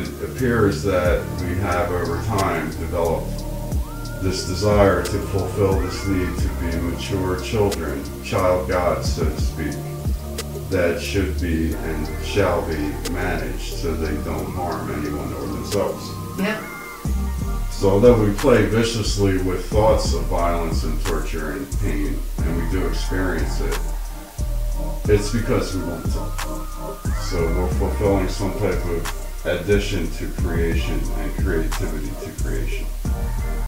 it appears that we have over time developed this desire to fulfill this need to be mature children, child gods, so to speak, that should be and shall be managed so they don't harm anyone or themselves. Yeah. So although we play viciously with thoughts of violence and torture and pain, and we do experience it, it's because we want to. So we're fulfilling some type of addition to creation and creativity to creation.